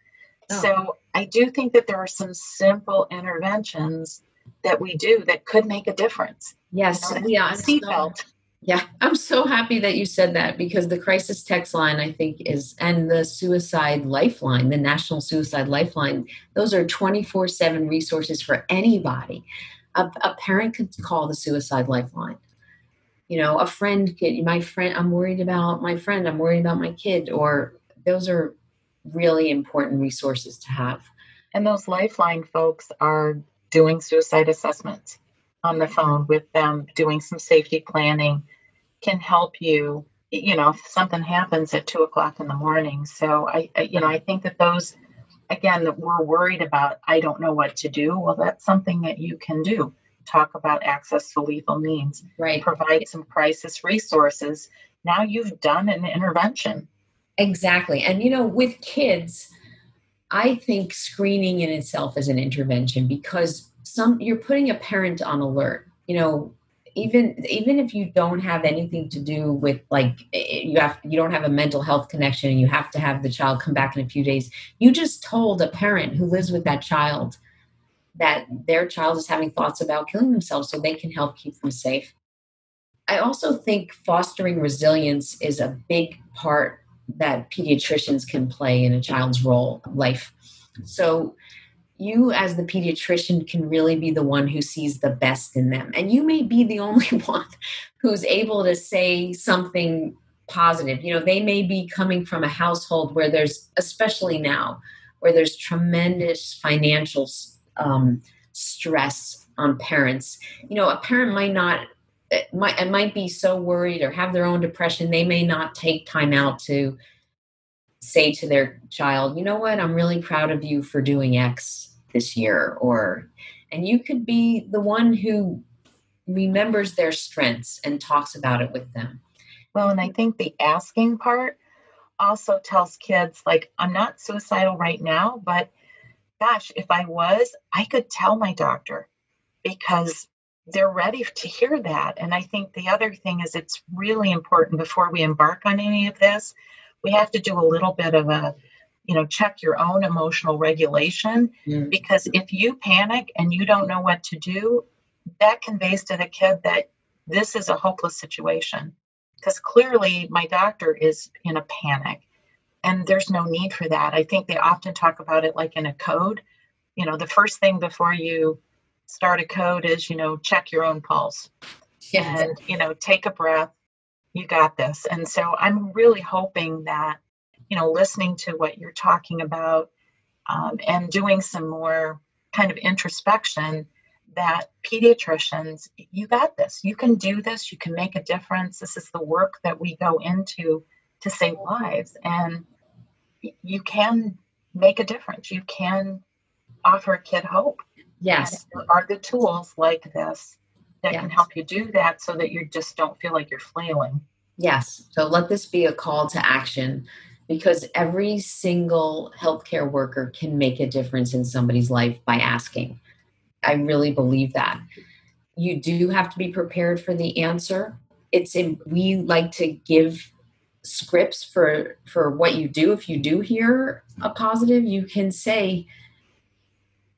[SPEAKER 2] Oh. So I do think that there are some simple interventions that we do that could make a difference.
[SPEAKER 3] Yes, you know, yeah, seatbelt. Yeah, I'm so happy that you said that because the crisis text line, I think, is and the suicide lifeline, the National Suicide Lifeline, those are 24 7 resources for anybody. A, a, parent could call the suicide lifeline. You know, a friend could, my friend, I'm worried about my friend, I'm worried about my kid, or those are really important resources to have.
[SPEAKER 2] And those lifeline folks are doing suicide assessments on the phone with them, doing some safety planning can help you, you know, if something happens at two o'clock in the morning. So I, I you know, I think that those, again, that we're worried about, I don't know what to do. Well, that's something that you can do. Talk about access to lethal means,
[SPEAKER 3] right?
[SPEAKER 2] Provide some crisis resources. Now you've done an intervention.
[SPEAKER 3] Exactly. And, you know, with kids, I think screening in itself is an intervention because some you're putting a parent on alert. You know, even even if you don't have anything to do with like eh, eh, you have you don't have a mental health connection and you have to have the child come back in a few days, you just told a parent who lives with that child that their child is having thoughts about killing themselves so they can help keep them safe. I also think fostering resilience is a big part that pediatricians can play in a child's role life. So you as the pediatrician can really be the one who sees the best in them. And you may be the only one who's able to say something positive. You know they may be coming from a household where there's especially now where there's tremendous financial um, stress on parents. You know a parent might not it might, it might be so worried or have their own depression, they may not take time out to say to their child, you know what, I'm really proud of you for doing X this year. Or, and you could be the one who remembers their strengths and talks about it with them.
[SPEAKER 2] Well, and I think the asking part also tells kids, like, I'm not suicidal right now, but gosh, if I was, I could tell my doctor because they're ready to hear that. And I think the other thing is it's really important before we embark on any of this, we have to do a little bit of a, you know, check your own emotional regulation mm. because if you panic and you don't know what to do, that conveys to the kid that this is a hopeless situation. Because clearly my doctor is in a panic And there's no need for that. I think they often talk about it like in a code. You know, the first thing before you start a code is, you know, check your own pulse. Yes. And, you know, take a breath. You got this. And so I'm really hoping that, you know, listening to what you're talking about um, and doing some more kind of introspection that pediatricians, you got this. You can do this. You can make a difference. This is the work that we go into to save lives. And you can make a difference. You can offer a kid hope.
[SPEAKER 3] Yes.
[SPEAKER 2] There are the tools like this that yes. can help you do that so that you just don't feel like you're flailing.
[SPEAKER 3] Yes. So let this be a call to action because every single healthcare worker can make a difference in somebody's life by asking. I really believe that. You do have to be prepared for the answer. It's in, we like to give scripts for for what you do if you do hear a positive you can say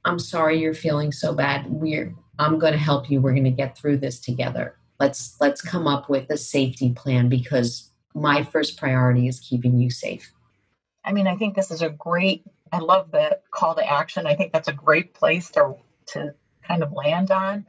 [SPEAKER 3] i'm sorry you're feeling so bad. We're i'm going to help you. We're going to get through this together. Let's let's come up with a safety plan because my first priority is keeping you safe.
[SPEAKER 2] I mean i think this is a great i love the call to action. I think that's a great place to to kind of land on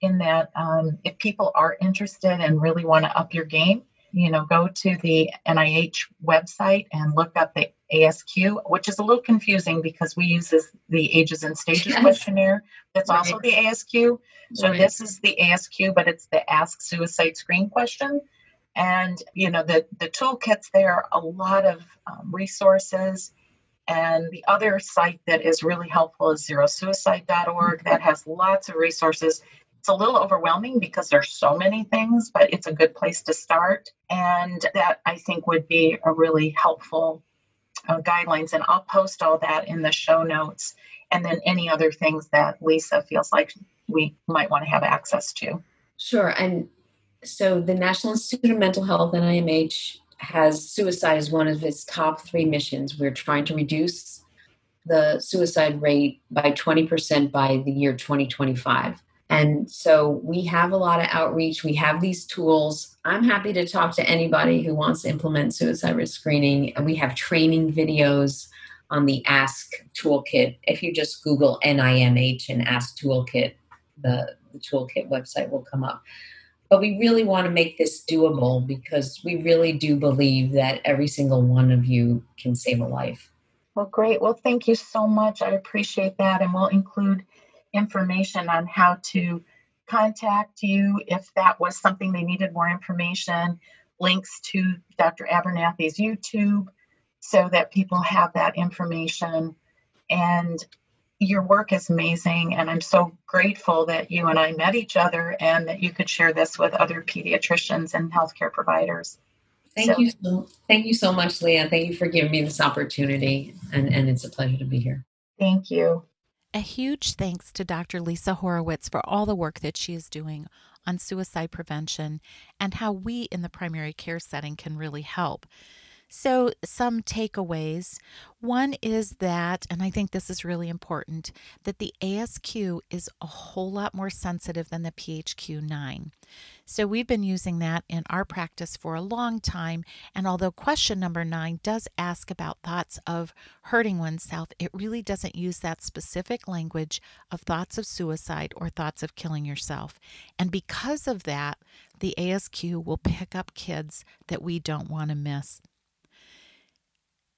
[SPEAKER 2] in that um, if people are interested and really want to up your game you know, go to the NIH website and look up the ASQ, which is a little confusing because we use this, the ages and stages yes. questionnaire. That's right. also the ASQ. So right. this is the ASQ, but it's the Ask Suicide Screen question. And you know the the toolkits there, a lot of um, resources. And the other site that is really helpful is zerosuicide.org. That has lots of resources it's a little overwhelming because there's so many things, but it's a good place to start. And that I think would be a really helpful uh, guidelines. And I'll post all that in the show notes and then any other things that Lisa feels like we might want to have access to.
[SPEAKER 3] Sure. And so the National Institute of Mental Health, NIMH, has suicide as one of its top three missions. We're trying to reduce the suicide rate by 20% by the year 2025. And so we have a lot of outreach. We have these tools. I'm happy to talk to anybody who wants to implement suicide risk screening. And we have training videos on the Ask Toolkit. If you just Google NIMH and Ask Toolkit, the, the Toolkit website will come up. But we really want to make this doable because we really do believe that every single one of you can save a life.
[SPEAKER 2] Well, great. Well, thank you so much. I appreciate that. And we'll include information on how to contact you if that was something they needed more information, links to Dr. Abernathy's YouTube so that people have that information. And your work is amazing. And I'm so grateful that you and I met each other and that you could share this with other pediatricians and healthcare providers.
[SPEAKER 3] Thank so, you so thank you so much, Leah. Thank you for giving me this opportunity and, and it's a pleasure to be here.
[SPEAKER 2] Thank you.
[SPEAKER 1] A huge thanks to Dr. Lisa Horowitz for all the work that she is doing on suicide prevention and how we in the primary care setting can really help. So, some takeaways. One is that, and I think this is really important, that the ASQ is a whole lot more sensitive than the PHQ 9. So, we've been using that in our practice for a long time. And although question number nine does ask about thoughts of hurting oneself, it really doesn't use that specific language of thoughts of suicide or thoughts of killing yourself. And because of that, the ASQ will pick up kids that we don't want to miss.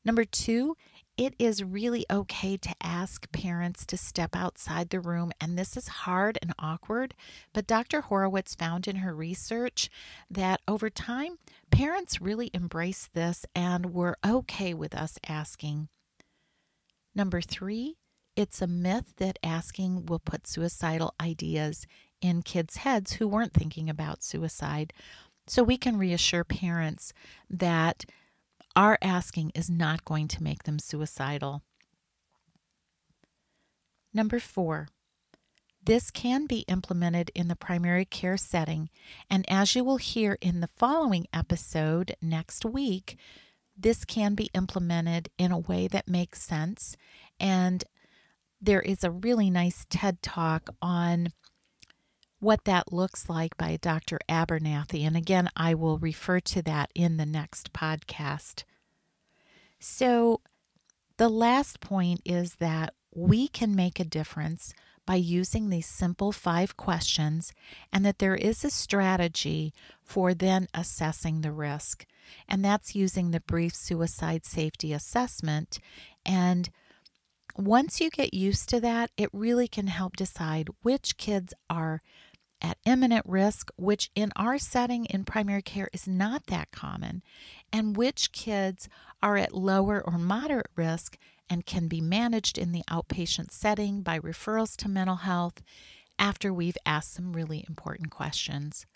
[SPEAKER 1] Number two, it is really okay to ask parents to step outside the room, and this is hard and awkward. But Dr. Horowitz found in her research that over time, parents really embrace this and were okay with us asking. Number three, it's a myth that asking will put suicidal ideas in kids' heads who weren't thinking about suicide. So we can reassure parents that our asking is not going to make them suicidal. Number four, this can be implemented in the primary care setting, and as you will hear in the following episode next week, this can be implemented in a way that makes sense. And there is a really nice TED talk on what that looks like by Dr. Abernathy. And again, I will refer to that in the next podcast. So, the last point is that we can make a difference by using these simple five questions, and that there is a strategy for then assessing the risk. And that's using the brief suicide safety assessment. And once you get used to that, it really can help decide which kids are at imminent risk, which in our setting in primary care is not that common, and which kids are at lower or moderate risk and can be managed in the outpatient setting by referrals to mental health after we've asked some really important questions.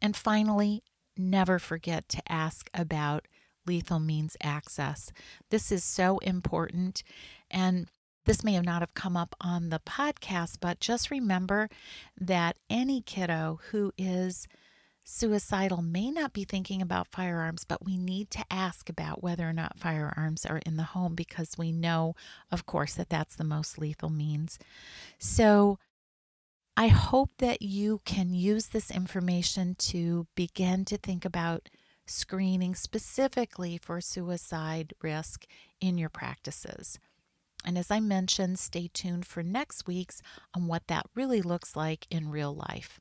[SPEAKER 1] And finally, never forget to ask about lethal means access. This is so important and this may have not have come up on the podcast, but just remember that any kiddo who is suicidal may not be thinking about firearms, but we need to ask about whether or not firearms are in the home because we know, of course, that that's the most lethal means. So I hope that you can use this information to begin to think about screening specifically for suicide risk in your practices. And as I mentioned, stay tuned for next week's on what that really looks like in real life.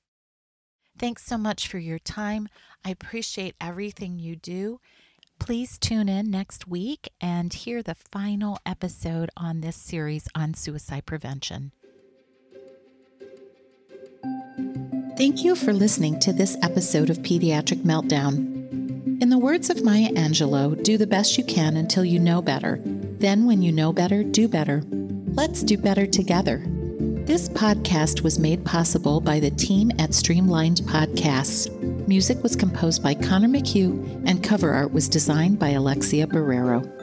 [SPEAKER 1] Thanks so much for your time. I appreciate everything you do. Please tune in next week and hear the final episode on this series on suicide prevention. Thank you for listening to this episode of Pediatric Meltdown. In the words of Maya Angelou, do the best you can until you know better. Then, when you know better, do better. Let's do better together. This podcast was made possible by the team at Streamlined Podcasts. Music was composed by Connor McHugh, and cover art was designed by Alexia Barrero.